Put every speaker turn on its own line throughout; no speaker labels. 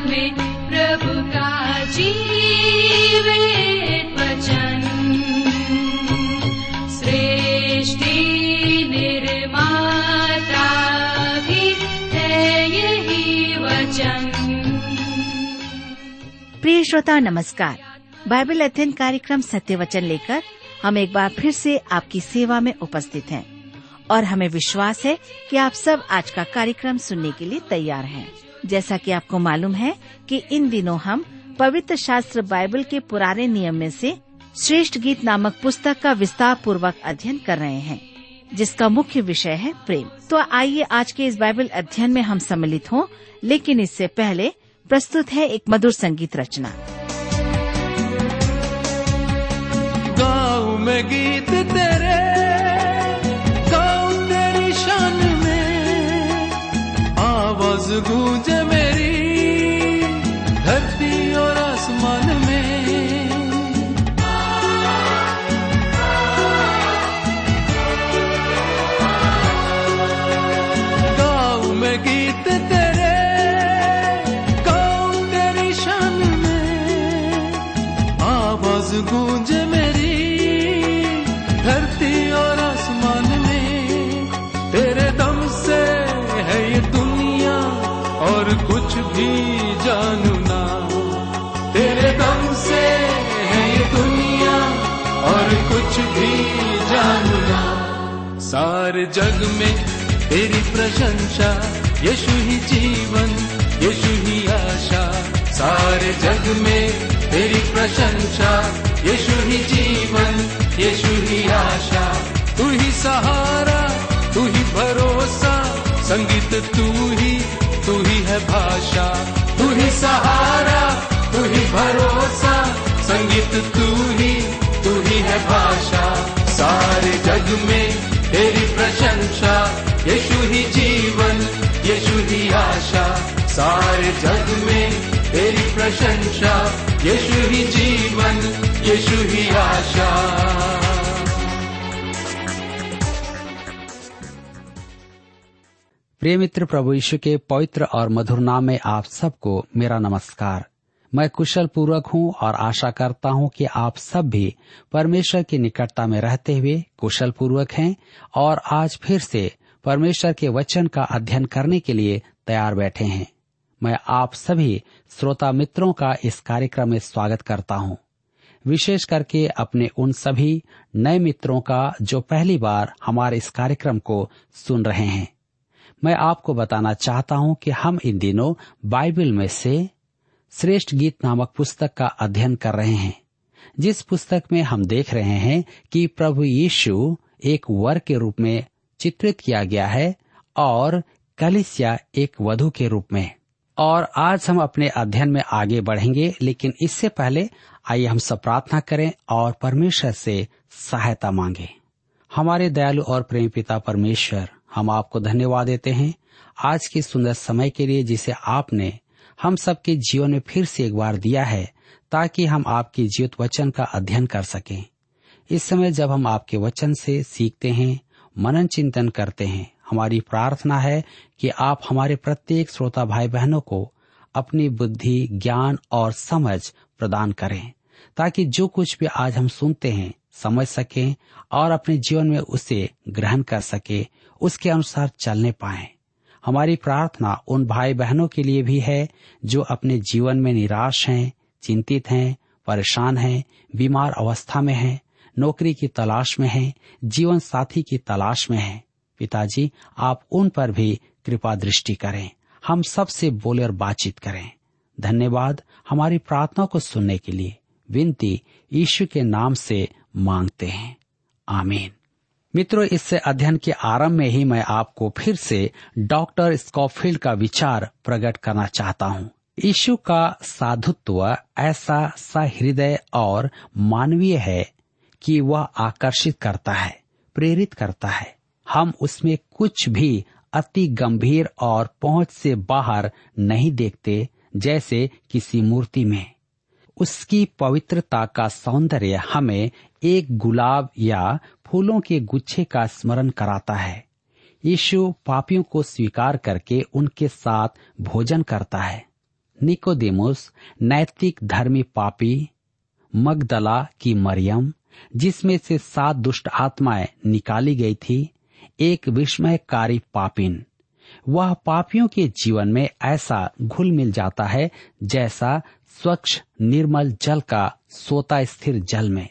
में प्रभु
प्रिय श्रोता, नमस्कार। बाइबल अध्ययन कार्यक्रम सत्य वचन लेकर हम एक बार फिर से आपकी सेवा में उपस्थित हैं और हमें विश्वास है कि आप सब आज का कार्यक्रम सुनने के लिए तैयार हैं। जैसा कि आपको मालूम है कि इन दिनों हम पवित्र शास्त्र बाइबल के पुराने नियम में से श्रेष्ठ गीत नामक पुस्तक का विस्तार पूर्वक अध्ययन कर रहे हैं, जिसका मुख्य विषय है प्रेम। तो आइए आज के इस बाइबल अध्ययन में हम सम्मिलित हों, लेकिन इससे पहले प्रस्तुत है एक मधुर संगीत रचना।
गाऊं मैं गीत तेरे गाऊं तेरी शान में, आवाज़ गूंजे तेरी प्रशंसा, यशु ही जीवन, यशु ही आशा। सारे जग में तेरी प्रशंसा, यशु ही जीवन, यशु ही आशा। तू ही सहारा, तू ही भरोसा, संगीत तू ही तू ही है भाषा। तू ही सहारा, तू ही भरोसा, संगीत तू ही तू ही है भाषा। सारे जग में सारे जग में तेरी प्रशंसा, यीशु ही जीवन, यीशु ही आशा।
प्रिय मित्र, प्रभु यीशु के पवित्र और मधुर नाम में आप सबको मेरा नमस्कार। मैं कुशल पूर्वक हूँ और आशा करता हूँ कि आप सब भी परमेश्वर की निकटता में रहते हुए कुशल पूर्वक हैं और आज फिर से परमेश्वर के वचन का अध्ययन करने के लिए तैयार बैठे हैं। मैं आप सभी श्रोता मित्रों का इस कार्यक्रम में स्वागत करता हूँ। विशेष करके अपने उन सभी नए मित्रों का जो पहली बार हमारे इस कार्यक्रम को सुन रहे हैं। मैं आपको बताना चाहता हूँ कि हम इन दिनों बाइबल में से श्रेष्ठ गीत नामक पुस्तक का अध्ययन कर रहे हैं, जिस पुस्तक में हम देख रहे हैं कि प्रभु यीशु एक वर के रूप में चित्रित किया गया है और कलिसिया एक वधु के रूप में। और आज हम अपने अध्ययन में आगे बढ़ेंगे, लेकिन इससे पहले आइए हम सब प्रार्थना करें और परमेश्वर से सहायता मांगे। हमारे दयालु और प्रेम पिता परमेश्वर, हम आपको धन्यवाद देते हैं आज के सुंदर समय के लिए जिसे आपने हम सबके जीवन में फिर से एक बार दिया है, ताकि हम आपके जीवित वचन का अध्ययन कर सकें। इस समय जब हम आपके वचन से सीखते हैं, मनन चिंतन करते हैं हमारी प्रार्थना है कि आप हमारे प्रत्येक श्रोता भाई बहनों को अपनी बुद्धि, ज्ञान और समझ प्रदान करें, ताकि जो कुछ भी आज हम सुनते हैं, समझ सकें और अपने जीवन में उसे ग्रहण कर सके, उसके अनुसार चलने पाए। हमारी प्रार्थना उन भाई बहनों के लिए भी है, जो अपने जीवन में निराश हैं, चिंतित हैं, परेशान हैं, बीमार अवस्था में हैं, नौकरी की तलाश में हैं, जीवन साथी की तलाश में हैं। पिताजी, आप उन पर भी कृपा दृष्टि करें। हम सबसे बोले और बातचीत करें। धन्यवाद हमारी प्रार्थना को सुनने के लिए। विनती ईश्वर के नाम से मांगते हैं। आमीन। मित्रों, इससे अध्ययन के आरंभ में ही मैं आपको फिर से डॉक्टर स्कॉफील्ड का विचार प्रकट करना चाहता हूँ। यीशु का साधुत्व ऐसा सहृदय और मानवीय है कि वह आकर्षित करता है, प्रेरित करता है। हम उसमें कुछ भी अति गंभीर और पहुँच से बाहर नहीं देखते, जैसे किसी मूर्ति में। उसकी पवित्रता का सौंदर्य हमें एक गुलाब या फूलों के गुच्छे का स्मरण कराता है। यीशु पापियों को स्वीकार करके उनके साथ भोजन करता है। निकोदेमुस, नैतिक धर्मी पापी, मगदला की मरियम, जिसमें से सात दुष्ट आत्माएँ निकाली गई थी एक विस्मयकारी पापिन। वह पापियों के जीवन में ऐसा घुल मिल जाता है जैसा स्वच्छ निर्मल जल का सोता स्थिर जल में।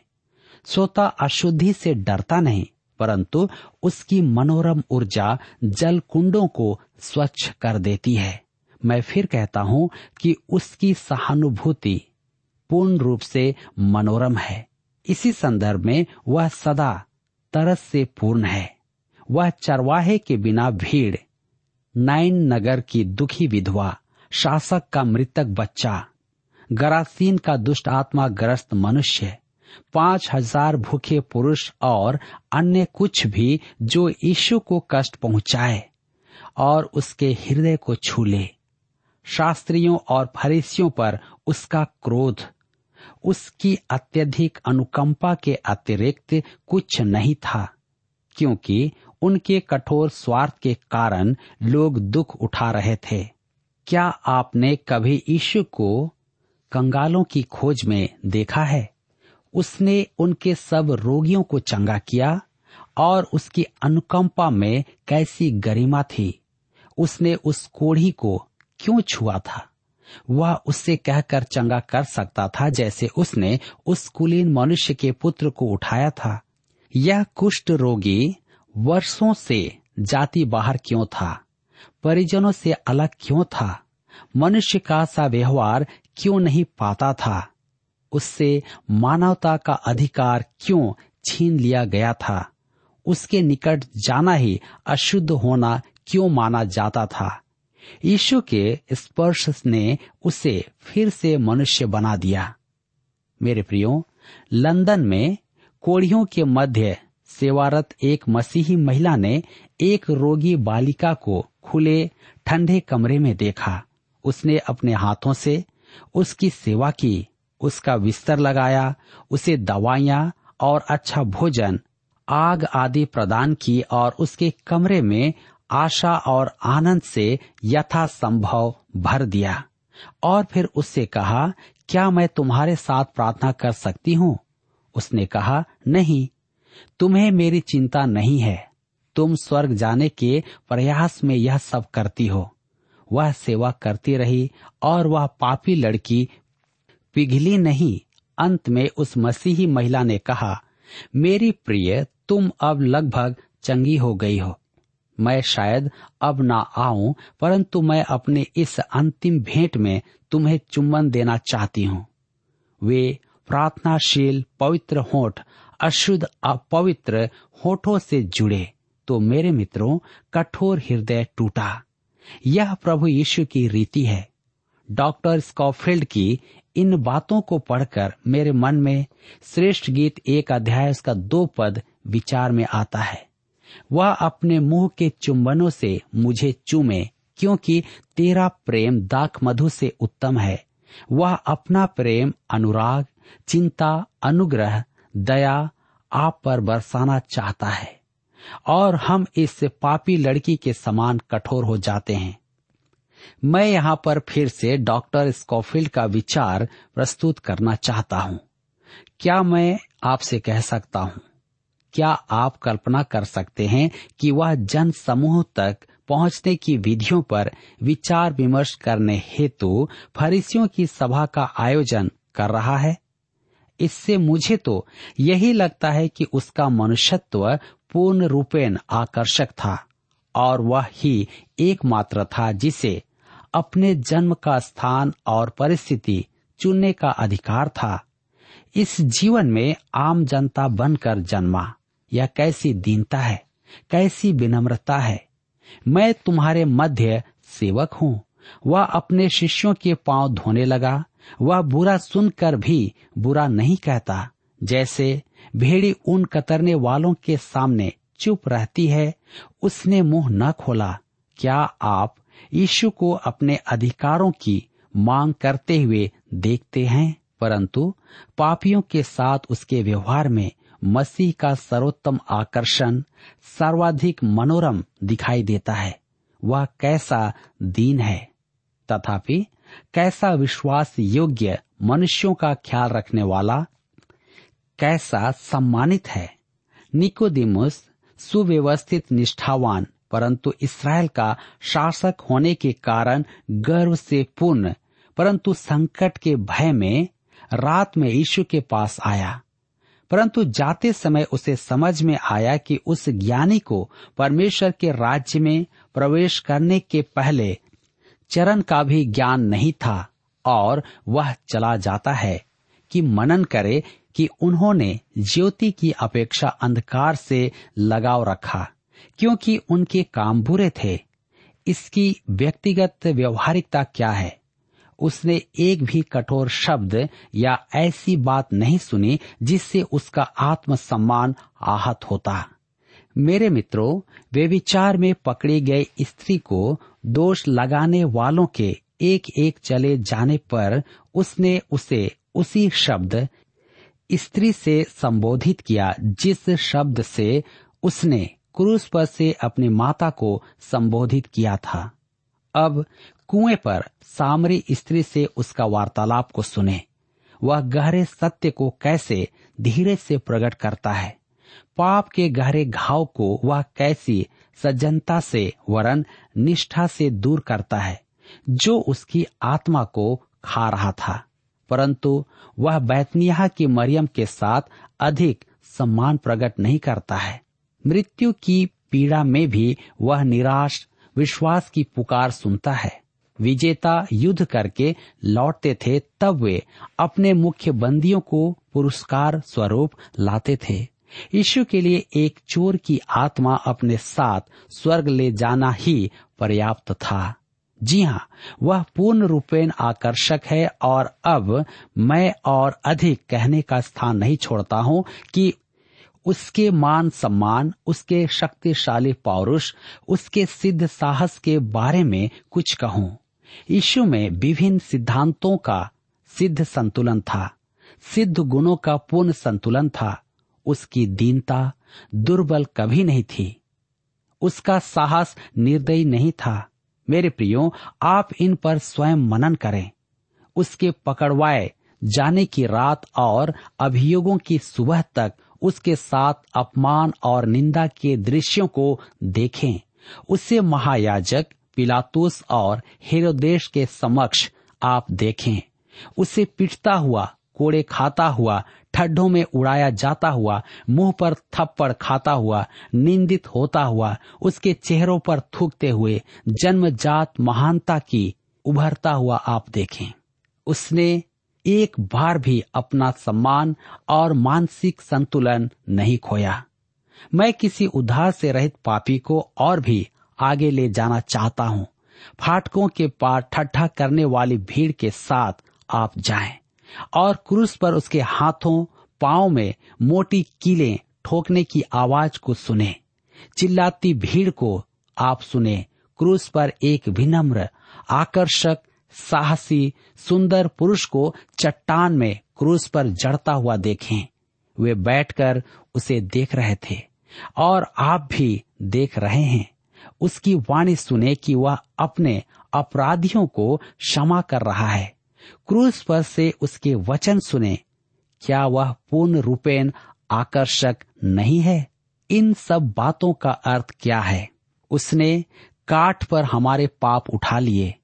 सोता अशुद्धि से डरता नहीं, परंतु उसकी मनोरम ऊर्जा जल कुंडों को स्वच्छ कर देती है। मैं फिर कहता हूँ कि उसकी सहानुभूति पूर्ण रूप से मनोरम है। इसी संदर्भ में वह सदा तरस से पूर्ण है। वह चरवाहे के बिना भीड़ नाइन नगर की दुखी विधवा, शासक का मृतक बच्चा, गरासीन का दुष्ट आत्मा ग्रस्त मनुष्य, पाँच हज़ार भूखे पुरुष और अन्य कुछ भी जो यीशु को कष्ट पहुँचाए और उसके हृदय को छू ले। शास्त्रियों और फरीसियों पर उसका क्रोध, उसकी अत्यधिक अनुकंपा के अतिरिक्त कुछ नहीं था, क्योंकि उनके कठोर स्वार्थ के कारण लोग दुख उठा रहे थे। क्या आपने कभी यीशु को कंगालों की खोज में देखा है? उसने उनके सब रोगियों को चंगा किया और उसकी अनुकंपा में कैसी गरिमा थी। उसने उस कोढ़ी को क्यों छुआ था? वह उससे कहकर चंगा कर सकता था जैसे उसने उस कुलीन मनुष्य के पुत्र को उठाया था। यह कुष्ठ रोगी वर्षों से जाति बाहर क्यों था? परिजनों से अलग क्यों था? मनुष्य का सा व्यवहार क्यों नहीं पाता था? उससे मानवता का अधिकार क्यों छीन लिया गया था? उसके निकट जाना ही अशुद्ध होना क्यों माना जाता था? यीशु के स्पर्श ने उसे फिर से मनुष्य बना दिया। मेरे प्रियो, लंदन में कोड़ियों के मध्य सेवारत एक मसीही महिला ने एक रोगी बालिका को खुले, ठंडे कमरे में देखा। उसने अपने हाथों से उसकी सेवा की, उसका बिस्तर लगाया, उसे दवाइयाँ और अच्छा भोजन, आग आदि प्रदान की और उसके कमरे में आशा और आनंद से यथासंभव भर दिया। और फिर उससे कहा, क्या मैं तुम्हारे साथ प्रार्थना कर सकती हूँ? उसने कहा, नहीं तुम्हें मेरी चिंता नहीं है। तुम स्वर्ग जाने के प्रयास में यह सब करती हो। वह सेवा करती रही और वह पापी लड़की पिघली नहीं। अंत में उस मसीही महिला ने कहा, मेरी प्रिय, तुम अब लगभग चंगी हो गई हो। मैं शायद अब ना आऊँ, परंतु मैं अपने इस अंतिम भेंट में तुम्हें चुम्बन देना चाहती हूँ। वे प्रार्थनाशील पवित्र होठ अशुद्ध अपवित्र होठों से जुड़े। तो मेरे मित्रों, कठोर हृदय टूटा। यह प्रभु यीशु की रीति है। डॉक्टर स्कॉफील्ड की इन बातों को पढ़कर मेरे मन में श्रेष्ठ गीत एक अध्याय उसका दो पद विचार में आता है। वह अपने मुँह के चुंबनों से मुझे चूमे, क्योंकि तेरा प्रेम दाक मधु से उत्तम है। वह अपना प्रेम, अनुराग, चिंता, अनुग्रह, दया आप पर बरसाना चाहता है और हम इस पापी लड़की के समान कठोर हो जाते हैं। मैं यहाँ पर फिर से डॉक्टर स्कॉफील्ड का विचार प्रस्तुत करना चाहता हूँ। क्या मैं आपसे कह सकता हूँ? क्या आप कल्पना कर सकते हैं कि वह जन समूह तक पहुँचने की विधियों पर विचार विमर्श करने हेतु फरीसियों की सभा का आयोजन कर रहा है? इससे मुझे तो यही लगता है कि उसका मनुष्यत्व पूर्ण रूपेण आकर्षक था और वह ही एकमात्र था जिसे अपने जन्म का स्थान और परिस्थिति चुनने का अधिकार था। इस जीवन में आम जनता बनकर जन्मा, यह कैसी दीनता है, कैसी विनम्रता है। मैं तुम्हारे मध्य सेवक हूँ, वह अपने शिष्यों के पाँव धोने लगा वह बुरा सुनकर भी बुरा नहीं कहता। जैसे भेड़ी ऊन कतरने वालों के सामने चुप रहती है, उसने मुँह न खोला। क्या आप यीशु को अपने अधिकारों की मांग करते हुए देखते हैं? परंतु पापियों के साथ उसके व्यवहार में मसीह का सर्वोत्तम आकर्षण सर्वाधिक मनोरम दिखाई देता है। वह कैसा दीन है? तथापि, कैसा विश्वास योग्य मनुष्यों का ख्याल रखने वाला, कैसा सम्मानित है? निकोदिमुस सुव्यवस्थित निष्ठावान, परंतु इसराइल का शासक होने के कारण गर्व से पूर्ण, परंतु संकट के भय में रात में यीशु के पास आया। परंतु जाते समय उसे समझ में आया कि उस ज्ञानी को परमेश्वर के राज्य में प्रवेश करने के पहले चरण का भी ज्ञान नहीं था और वह चला जाता है कि मनन करे कि उन्होंने ज्योति की अपेक्षा अंधकार से लगाव रखा, क्योंकि उनके काम बुरे थे। इसकी व्यक्तिगत व्यवहारिकता क्या है? उसने एक भी कठोर शब्द या ऐसी बात नहीं सुनी जिससे उसका आत्मसम्मान आहत होता। मेरे मित्रों, वे विचार में पकड़ी गई स्त्री को दोष लगाने वालों के एक एक चले जाने पर उसने उसे उसी शब्द स्त्री से संबोधित किया, जिस शब्द से उसने क्रूस पर से अपनी माता को संबोधित किया था। अब कुएँ पर सामरी स्त्री से उसका वार्तालाप को सुने। वह गहरे सत्य को कैसे धीरे से प्रकट करता है? पाप के गहरे घाव को वह कैसी सज्जनता से वरन निष्ठा से दूर करता है, जो उसकी आत्मा को खा रहा था। परंतु वह बैतनिया की मरियम के साथ अधिक सम्मान प्रकट नहीं करता है। मृत्यु की पीड़ा में भी वह निराश, विश्वास की पुकार सुनता है। विजेता युद्ध करके लौटते थे, तब वे अपने मुख्य बंदियों को पुरस्कार स्वरूप लाते थे। यीशु के लिए एक चोर की आत्मा अपने साथ स्वर्ग ले जाना ही पर्याप्त था। जी हाँ वह पूर्ण रूपेण आकर्षक है और अब मैं और अधिक कहने का स्थान नहीं छोड़ता हूँ कि उसके मान सम्मान, उसके शक्तिशाली पौरुष, उसके सिद्ध साहस के बारे में कुछ कहूँ। यीशु में विभिन्न सिद्धांतों का सिद्ध संतुलन था, सिद्ध गुणों का पूर्ण संतुलन था। उसकी दीनता दुर्बल कभी नहीं थी। उसका साहस निर्दयी नहीं था। मेरे प्रियो, आप इन पर स्वयं मनन करें। उसके पकड़वाए जाने की रात और अभियोगों की सुबह तक उसके साथ अपमान और निंदा के दृश्यों को देखें। उसे महायाजक पिलातुस और हेरोदेश के समक्ष आप देखें। उसे पिटता हुआ, कोड़े खाता हुआ ठड्डों में उड़ाया जाता हुआ, मुँह पर थप्पड़ खाता हुआ, निंदित होता हुआ, उसके चेहरों पर थूकते हुए, जन्मजात महानता की उभरता हुआ आप देखें। उसने एक बार भी अपना सम्मान और मानसिक संतुलन नहीं खोया। मैं किसी उधार से रहित पापी को और भी आगे ले जाना चाहता हूँ। फाटकों के पार ठट्ठा करने वाली भीड़ के साथ आप जाएँ। और क्रूस पर उसके हाथों, पाँव में मोटी कीलें ठोकने की आवाज़ को सुने। चिल्लाती भीड़ को आप सुने। क्रूस पर एक विनम्र, आकर्षक, साहसी, सुंदर पुरुष को चट्टान में क्रूस पर जड़ता हुआ देखें। वे बैठकर उसे देख रहे थे और आप भी देख रहे हैं। उसकी वाणी सुने कि वह अपने अपराधियों को क्षमा कर रहा है। क्रूस पर से उसके वचन सुने। क्या वह पूर्ण रूपेण आकर्षक नहीं है? इन सब बातों का अर्थ क्या है? उसने काठ पर हमारे पाप उठा लिए।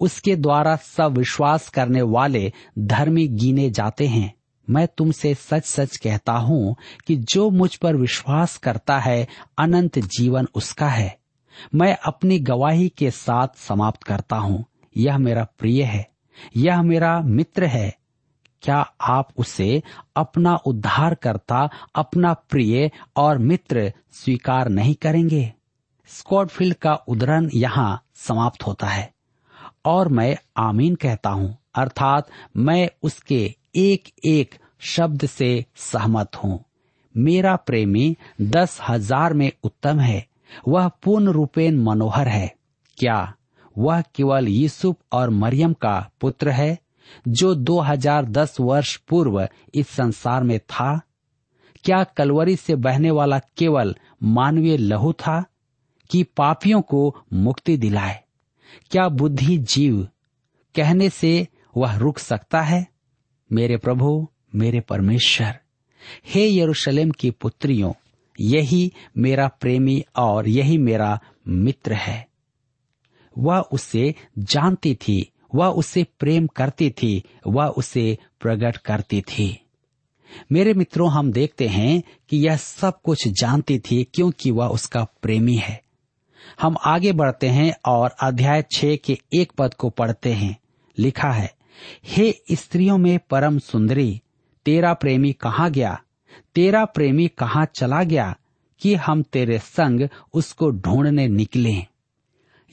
उसके द्वारा सब विश्वास करने वाले धर्मी गिने जाते हैं। मैं तुमसे सच सच कहता हूँ कि जो मुझ पर विश्वास करता है, अनंत जीवन उसका है। मैं अपनी गवाही के साथ समाप्त करता हूँ। यह मेरा प्रिय है। यह मेरा मित्र है। क्या आप उसे अपना उद्धार करता अपना प्रिय और मित्र स्वीकार नहीं करेंगे? स्कॉटफील्ड का उदरण यहाँ समाप्त होता है। और मैं आमीन कहता हूँ, अर्थात मैं उसके एक एक शब्द से सहमत हूँ। मेरा प्रेमी दस हज़ार में उत्तम है। वह पूर्ण रूपेण मनोहर है। क्या वह केवल यूसुफ और मरियम का पुत्र है, जो 2010 वर्ष पूर्व इस संसार में था। क्या कलवरी से बहने वाला केवल मानवीय लहू था कि पापियों को मुक्ति दिलाए? क्या बुद्धि जीव कहने से वह रुक सकता है? मेरे प्रभु, मेरे परमेश्वर, हे यरूशलेम की पुत्रियों, यही मेरा प्रेमी और यही मेरा मित्र है। वह उसे जानती थी, वह उसे प्रेम करती थी, वह उसे प्रकट करती थी। मेरे मित्रों, हम देखते हैं कि यह सब कुछ जानती थी क्योंकि वह उसका प्रेमी है। हम आगे बढ़ते हैं और अध्याय छह के एक पद को पढ़ते हैं। लिखा है, हे स्त्रियों में परम सुंदरी, तेरा प्रेमी कहाँ गया? तेरा प्रेमी कहाँ चला गया कि हम तेरे संग उसको ढूँढने निकले?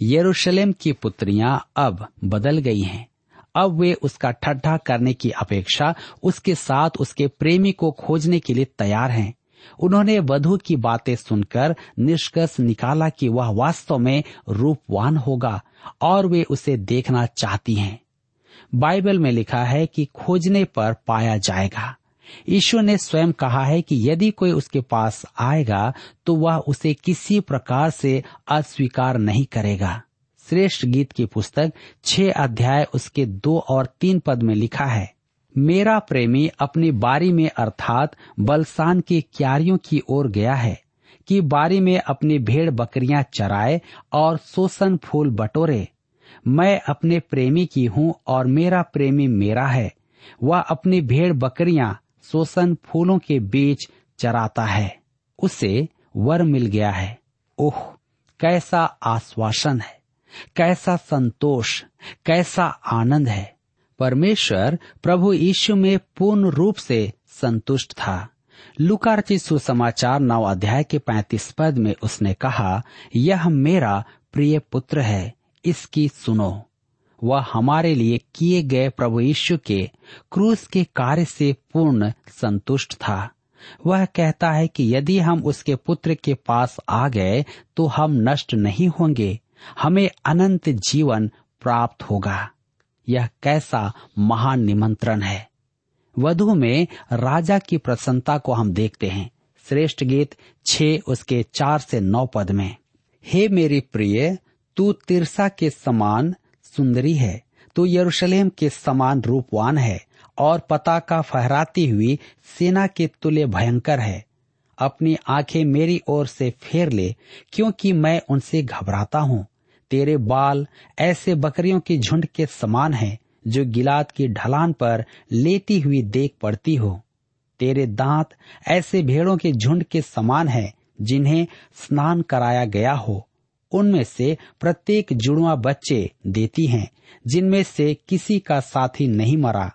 यरूशलेम की पुत्रियाँ अब बदल गई हैं। अब वे उसका ठट्ठा करने की अपेक्षा उसके साथ उसके प्रेमी को खोजने के लिए तैयार हैं। उन्होंने वधु की बातें सुनकर निष्कर्ष निकाला कि वह वास्तव में रूपवान होगा और वे उसे देखना चाहती हैं। बाइबल में लिखा है कि खोजने पर पाया जाएगा। ईश्वर ने स्वयं कहा है कि यदि कोई उसके पास आएगा तो वह उसे किसी प्रकार से अस्वीकार नहीं करेगा। श्रेष्ठ गीत की पुस्तक छह अध्याय उसके दो और तीन पद में लिखा है, मेरा प्रेमी अपनी बारी में अर्थात बलसान की क्यारियों की ओर गया है, कि बारी में अपनी भेड़ बकरियाँ चराए और शोषण फूल बटोरे। मैं अपने प्रेमी की हूँ और मेरा प्रेमी मेरा है। वह अपनी भेड़ बकरियाँ शोषण फूलों के बीच चराता है। उसे वर मिल गया है। ओह, कैसा आश्वासन है, कैसा संतोष, कैसा आनंद है। परमेश्वर प्रभु यीशु में पूर्ण रूप से संतुष्ट था। लुकारची सुसमाचार नौ अध्याय के पैंतीस पद में उसने कहा, यह मेरा प्रिय पुत्र है, इसकी सुनो। वह हमारे लिए किए गए प्रभु यीशु के क्रूस के कार्य से पूर्ण संतुष्ट था। वह कहता है कि यदि हम उसके पुत्र के पास आ गए तो हम नष्ट नहीं होंगे। हमें अनंत जीवन प्राप्त होगा। यह कैसा महान निमंत्रण है। वधु में राजा की प्रसन्नता को हम देखते हैं। श्रेष्ठ गीत छह उसके चार से नौ पद में, हे मेरी प्रिय, तू तिरसा के समान सुंदरी है तो यरूशलेम के समान रूपवान है और पताका फहराती हुई सेना के तुल्य भयंकर है। अपनी आँखें मेरी ओर से फेर ले, क्योंकि मैं उनसे घबराता हूँ। तेरे बाल ऐसे बकरियों के झुंड के समान हैं, जो गिलाद की ढलान पर लेटी हुई देख पड़ती हो। तेरे दांत ऐसे भेड़ों के झुंड के समान हैं, जिन्हें स्नान कराया गया हो। उनमें से प्रत्येक जुड़वा बच्चे देती हैं, जिनमें से किसी का साथी नहीं मरा।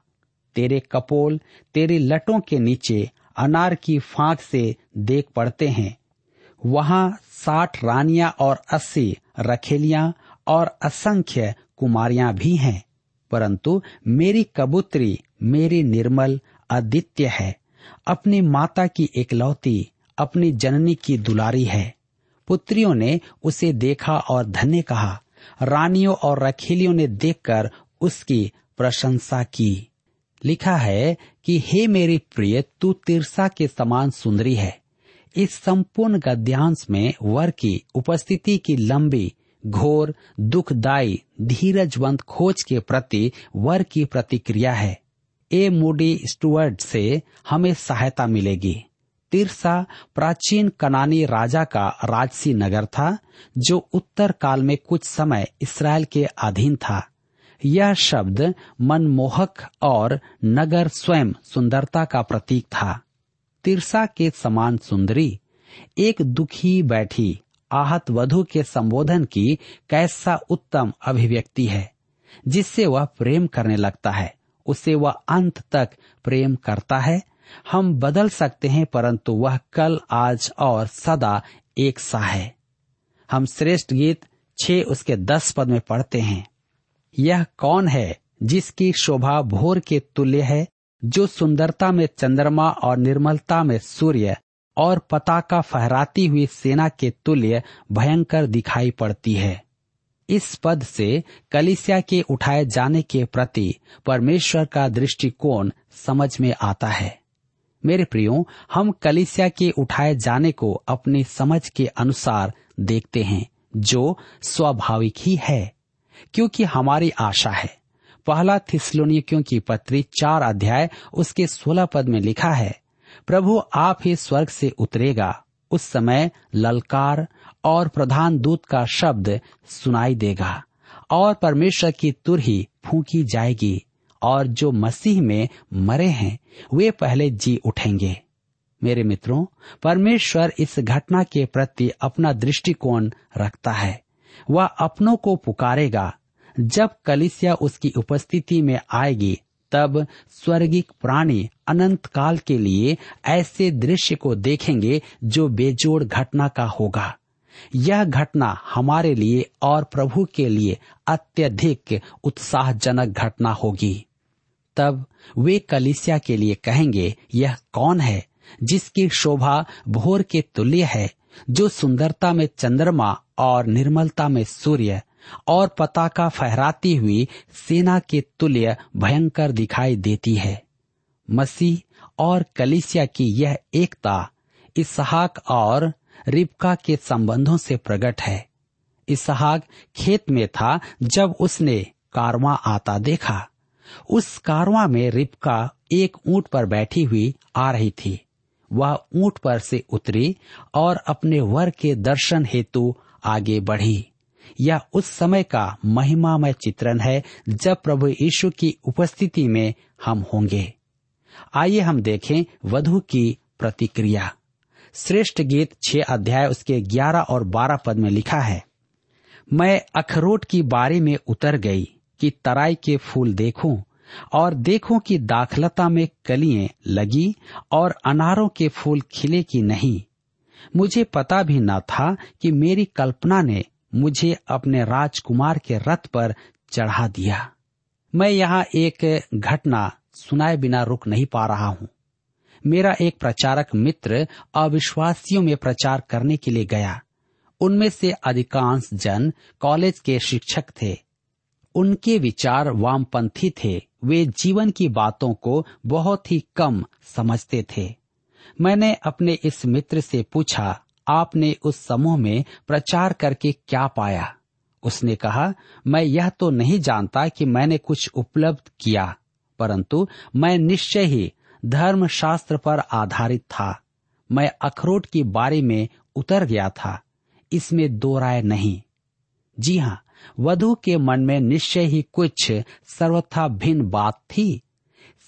तेरे कपोल, तेरे लटों के नीचे अनार की फांक से देख पड़ते हैं। वहाँ साठ रानियाँ और अस्सी रखेलियाँ और असंख्य कुमारियाँ भी हैं, परंतु मेरी कबूतरी मेरी निर्मल अदित्य है। अपनी माता की एकलौती, अपनी जननी की दुलारी है। पुत्रियों ने उसे देखा और धन्य कहा। रानियों और रखेलियों ने देखकर उसकी प्रशंसा की। लिखा है कि, हे मेरी प्रिय, तू तिरसा के समान सुंदरी है। इस संपूर्ण गद्यांश में वर की उपस्थिति की लंबी, घोर, दुखदायी, धीरजवंत खोज के प्रति वर की प्रतिक्रिया है। ए मूडी स्टुअर्ट से हमें सहायता मिलेगी। तिरसा प्राचीन कनानी राजा का राजसी नगर था, जो उत्तर काल में कुछ समय इसराइल के अधीन था। यह शब्द मनमोहक और नगर स्वयं सुंदरता का प्रतीक था। तिरसा के समान सुंदरी, एक दुखी बैठी, आहत वधु के संबोधन की कैसा उत्तम अभिव्यक्ति है, जिससे वह प्रेम करने लगता है, उसे वह अंत तक प्रेम करता है हम बदल सकते हैं, परंतु वह कल, आज और सदा एक सा है। हम श्रेष्ठ गीत छे उसके दस पद में पढ़ते हैं। यह कौन है जिसकी शोभा भोर के तुल्य है, जो सुंदरता में चंद्रमा और निर्मलता में सूर्य और पताका फहराती हुई सेना के तुल्य भयंकर दिखाई पड़ती है? इस पद से कलिसिया के उठाए जाने के प्रति परमेश्वर का दृष्टिकोण समझ में आता है। मेरे प्रियो, हम कलिसिया के उठाए जाने को अपनी समझ के अनुसार देखते हैं, जो स्वाभाविक ही है, क्योंकि हमारी आशा है। पहला थिस्लोनिकियों की पत्री चार अध्याय, उसके सोलह पद में लिखा है, प्रभु आप ही स्वर्ग से उतरेगा। उस समय ललकार और प्रधान दूत का शब्द सुनाई देगा और परमेश्वर की तुरही फूकी जाएगी। और जो मसीह में मरे हैं, वे पहले जी उठेंगे। मेरे मित्रों, परमेश्वर इस घटना के प्रति अपना दृष्टिकोण रखता है। वह अपनों को पुकारेगा। जब कलिसिया उसकी उपस्थिति में आएगी, तब स्वर्गिक प्राणी अनंत काल के लिए ऐसे दृश्य को देखेंगे जो बेजोड़ घटना का होगा। यह घटना हमारे लिए और प्रभु के लिए अत्यधिक उत्साहजनक घटना होगी। तब वे कलिसिया के लिए कहेंगे, यह कौन है जिसकी शोभा भोर के तुल्य है, जो सुंदरता में चंद्रमा और निर्मलता में सूर्य और पताका फहराती हुई सेना के तुल्य भयंकर दिखाई देती है। मसीह और कलिसिया की यह एकता इसहाक और रिबका के संबंधों से प्रकट है। इसहाक खेत में था जब उसने कारवा आता देखा। उस कारवा में रिबका एक ऊँट पर बैठी हुई आ रही थी। वह ऊँट पर से उतरी और अपने वर के दर्शन हेतु आगे बढ़ी। यह उस समय का महिमामय चित्रण है जब प्रभु यीशु की उपस्थिति में हम होंगे। आइए हम देखें वधु की प्रतिक्रिया। श्रेष्ठ गीत छह अध्याय उसके ग्यारह और बारह पद में लिखा है, मैं अखरोट की बारी में उतर गई कि तराई के फूल देखूँ और देखूँ कि दाखलता में कलियाँ लगी और अनारों के फूल खिले की नहीं। मुझे पता भी न था कि मेरी कल्पना ने मुझे अपने राजकुमार के रथ पर चढ़ा दिया। मैं यहाँ एक घटना सुनाए बिना रुक नहीं पा रहा हूँ। मेरा एक प्रचारक मित्र अविश्वासियों में प्रचार करने के लिए गया। उनमें से अधिकांश जन कॉलेज के शिक्षक थे। उनके विचार वामपंथी थे। वे जीवन की बातों को बहुत ही कम समझते थे। मैंने अपने इस मित्र से पूछा, आपने उस समूह में प्रचार करके क्या पाया? उसने कहा, मैं यह तो नहीं जानता कि मैंने कुछ उपलब्ध किया, परंतु मैं निश्चय ही धर्म शास्त्र पर आधारित था। मैं अखरोट की बारे में उतर गया था। इसमें दो राय नहीं। जी हाँ वधु के मन में निश्चय ही कुछ सर्वथा भिन्न बात थी।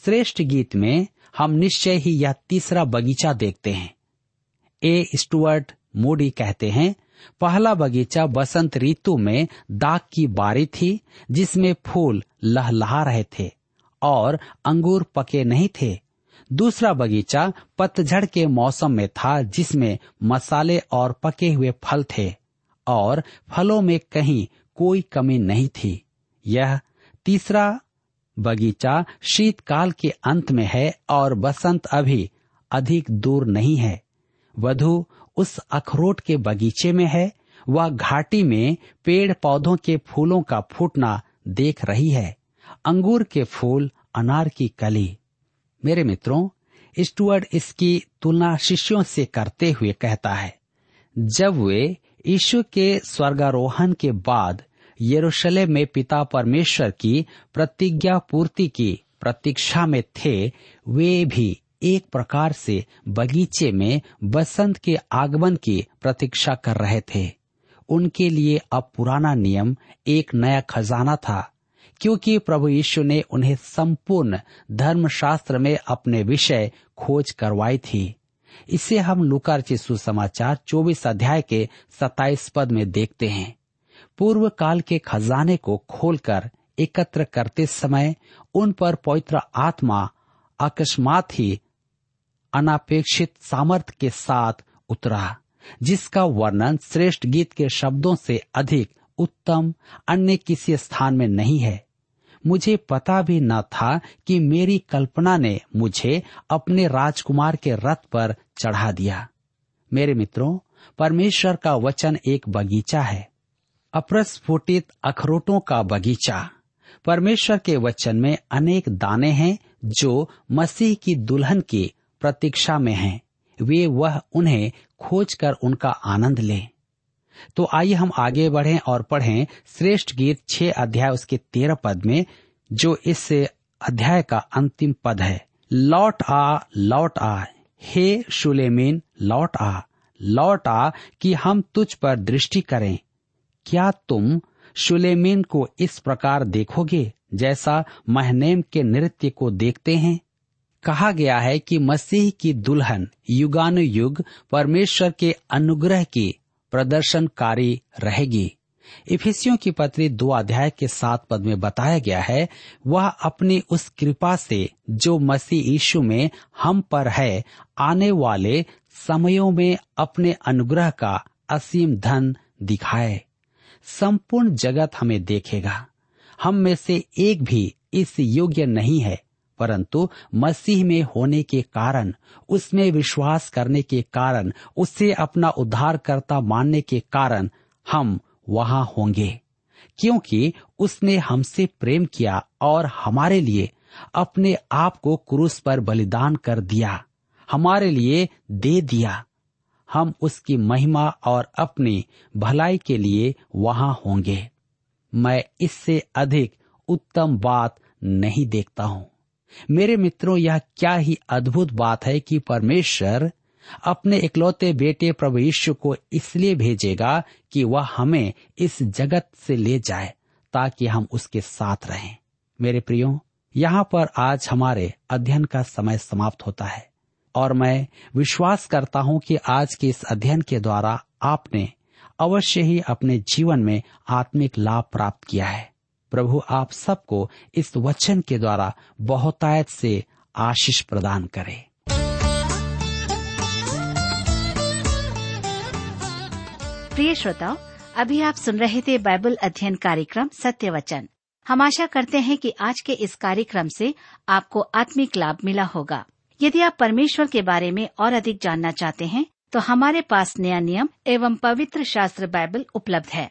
श्रेष्ठ गीत में हम निश्चय ही यह तीसरा बगीचा देखते हैं। ए स्टुअर्ट मोडी कहते हैं, पहला बगीचा बसंत ऋतु में दाग की बारी थी, जिसमें फूल लहलहा रहे थे और अंगूर पके नहीं थे। दूसरा बगीचा पतझड़ के मौसम में था, जिसमें मसाले और पके हुए फल थे और फलों में कहीं कोई कमी नहीं थी। यह तीसरा बगीचा शीतकाल के अंत में है और बसंत अभी अधिक दूर नहीं है। वधु उस अखरोट के बगीचे में है, वह घाटी में पेड़ पौधों के फूलों का फूटना देख रही है। अंगूर के फूल, अनार की कली। मेरे मित्रों स्टुअर्ड इसकी तुलना शिष्यों से करते हुए कहता है। जब वे यीशु के स्वर्गारोहण के बाद यरूशलेम में पिता परमेश्वर की प्रतिज्ञा पूर्ति की, प्रतीक्षा में थे, वे भी एक प्रकार से बगीचे में बसंत के आगमन की प्रतीक्षा कर रहे थे। उनके लिए अब पुराना नियम एक नया खजाना था, क्योंकि प्रभु यीशु ने उन्हें संपूर्ण धर्मशास्त्र में अपने विषय खोज करवाई थी। इसे हम लुकार सुसमाचार 24 अध्याय के 27 पद में देखते हैं। पूर्व काल के खजाने को खोलकर एकत्र करते समय उन पर पवित्र आत्मा अकस्मात ही अनापेक्षित सामर्थ्य के साथ उतरा, जिसका वर्णन श्रेष्ठ गीत के शब्दों से अधिक उत्तम अन्य किसी स्थान में नहीं है। मुझे पता भी न था कि मेरी कल्पना ने मुझे अपने राजकुमार के रथ पर चढ़ा दिया। मेरे मित्रों, परमेश्वर का वचन एक बगीचा है। अप्रस्फुटित अखरोटों का बगीचा। परमेश्वर के वचन में अनेक दाने हैं जो मसीह की दुल्हन की प्रतीक्षा में हैं। वे वह उन्हें खोज कर उनका आनंद लें। तो आइए हम आगे बढ़ें और पढ़ें श्रेष्ठ गीत छह अध्याय उसके तेरह पद में, जो इस अध्याय का अंतिम पद है। लौट आ लौट आ, हे शुलेमीन लौट आ लौट आ कि हम तुझ पर दृष्टि करें। क्या तुम शुलेमीन को इस प्रकार देखोगे जैसा महनेम के नृत्य को देखते हैं? कहा गया है कि मसीह की दुल्हन युगानुयुग परमेश्वर के अनुग्रह की प्रदर्शनकारी रहेगी। इफिसियों की पत्री दो अध्याय के सात पद में बताया गया है, वह अपनी उस कृपा से जो मसीह यीशु में हम पर है, आने वाले समयों में अपने अनुग्रह का असीम धन दिखाए। संपूर्ण जगत हमें देखेगा। हम में से एक भी इस योग्य नहीं है। परंतु मसीह में होने के कारण, उसमें विश्वास करने के कारण, उससे अपना उद्धारकर्ता मानने के कारण हम वहाँ होंगे। क्योंकि उसने हमसे प्रेम किया और हमारे लिए अपने आप को क्रूस पर बलिदान कर दिया। हमारे लिए दे दिया। हम उसकी महिमा और अपनी भलाई के लिए वहाँ होंगे। मैं इससे अधिक उत्तम बात नहीं देखता हूँ। मेरे मित्रों, यह क्या ही अद्भुत बात है कि परमेश्वर अपने इकलौते बेटे प्रभु यीशु को इसलिए भेजेगा कि वह हमें इस जगत से ले जाए ताकि हम उसके साथ रहें। मेरे प्रियो, यहाँ पर आज हमारे अध्ययन का समय समाप्त होता है और मैं विश्वास करता हूँ कि आज के इस अध्ययन के द्वारा आपने अवश्य ही अपने जीवन में आत्मिक लाभ प्राप्त किया है। प्रभु आप सबको इस वचन के द्वारा बहुतायत से आशीष प्रदान करे।
प्रिय श्रोताओ, अभी आप सुन रहे थे बाइबल अध्ययन कार्यक्रम सत्य वचन। हम आशा करते हैं कि आज के इस कार्यक्रम से आपको आत्मिक लाभ मिला होगा। यदि आप परमेश्वर के बारे में और अधिक जानना चाहते हैं तो हमारे पास नया नियम एवं पवित्र शास्त्र बाइबल उपलब्ध है।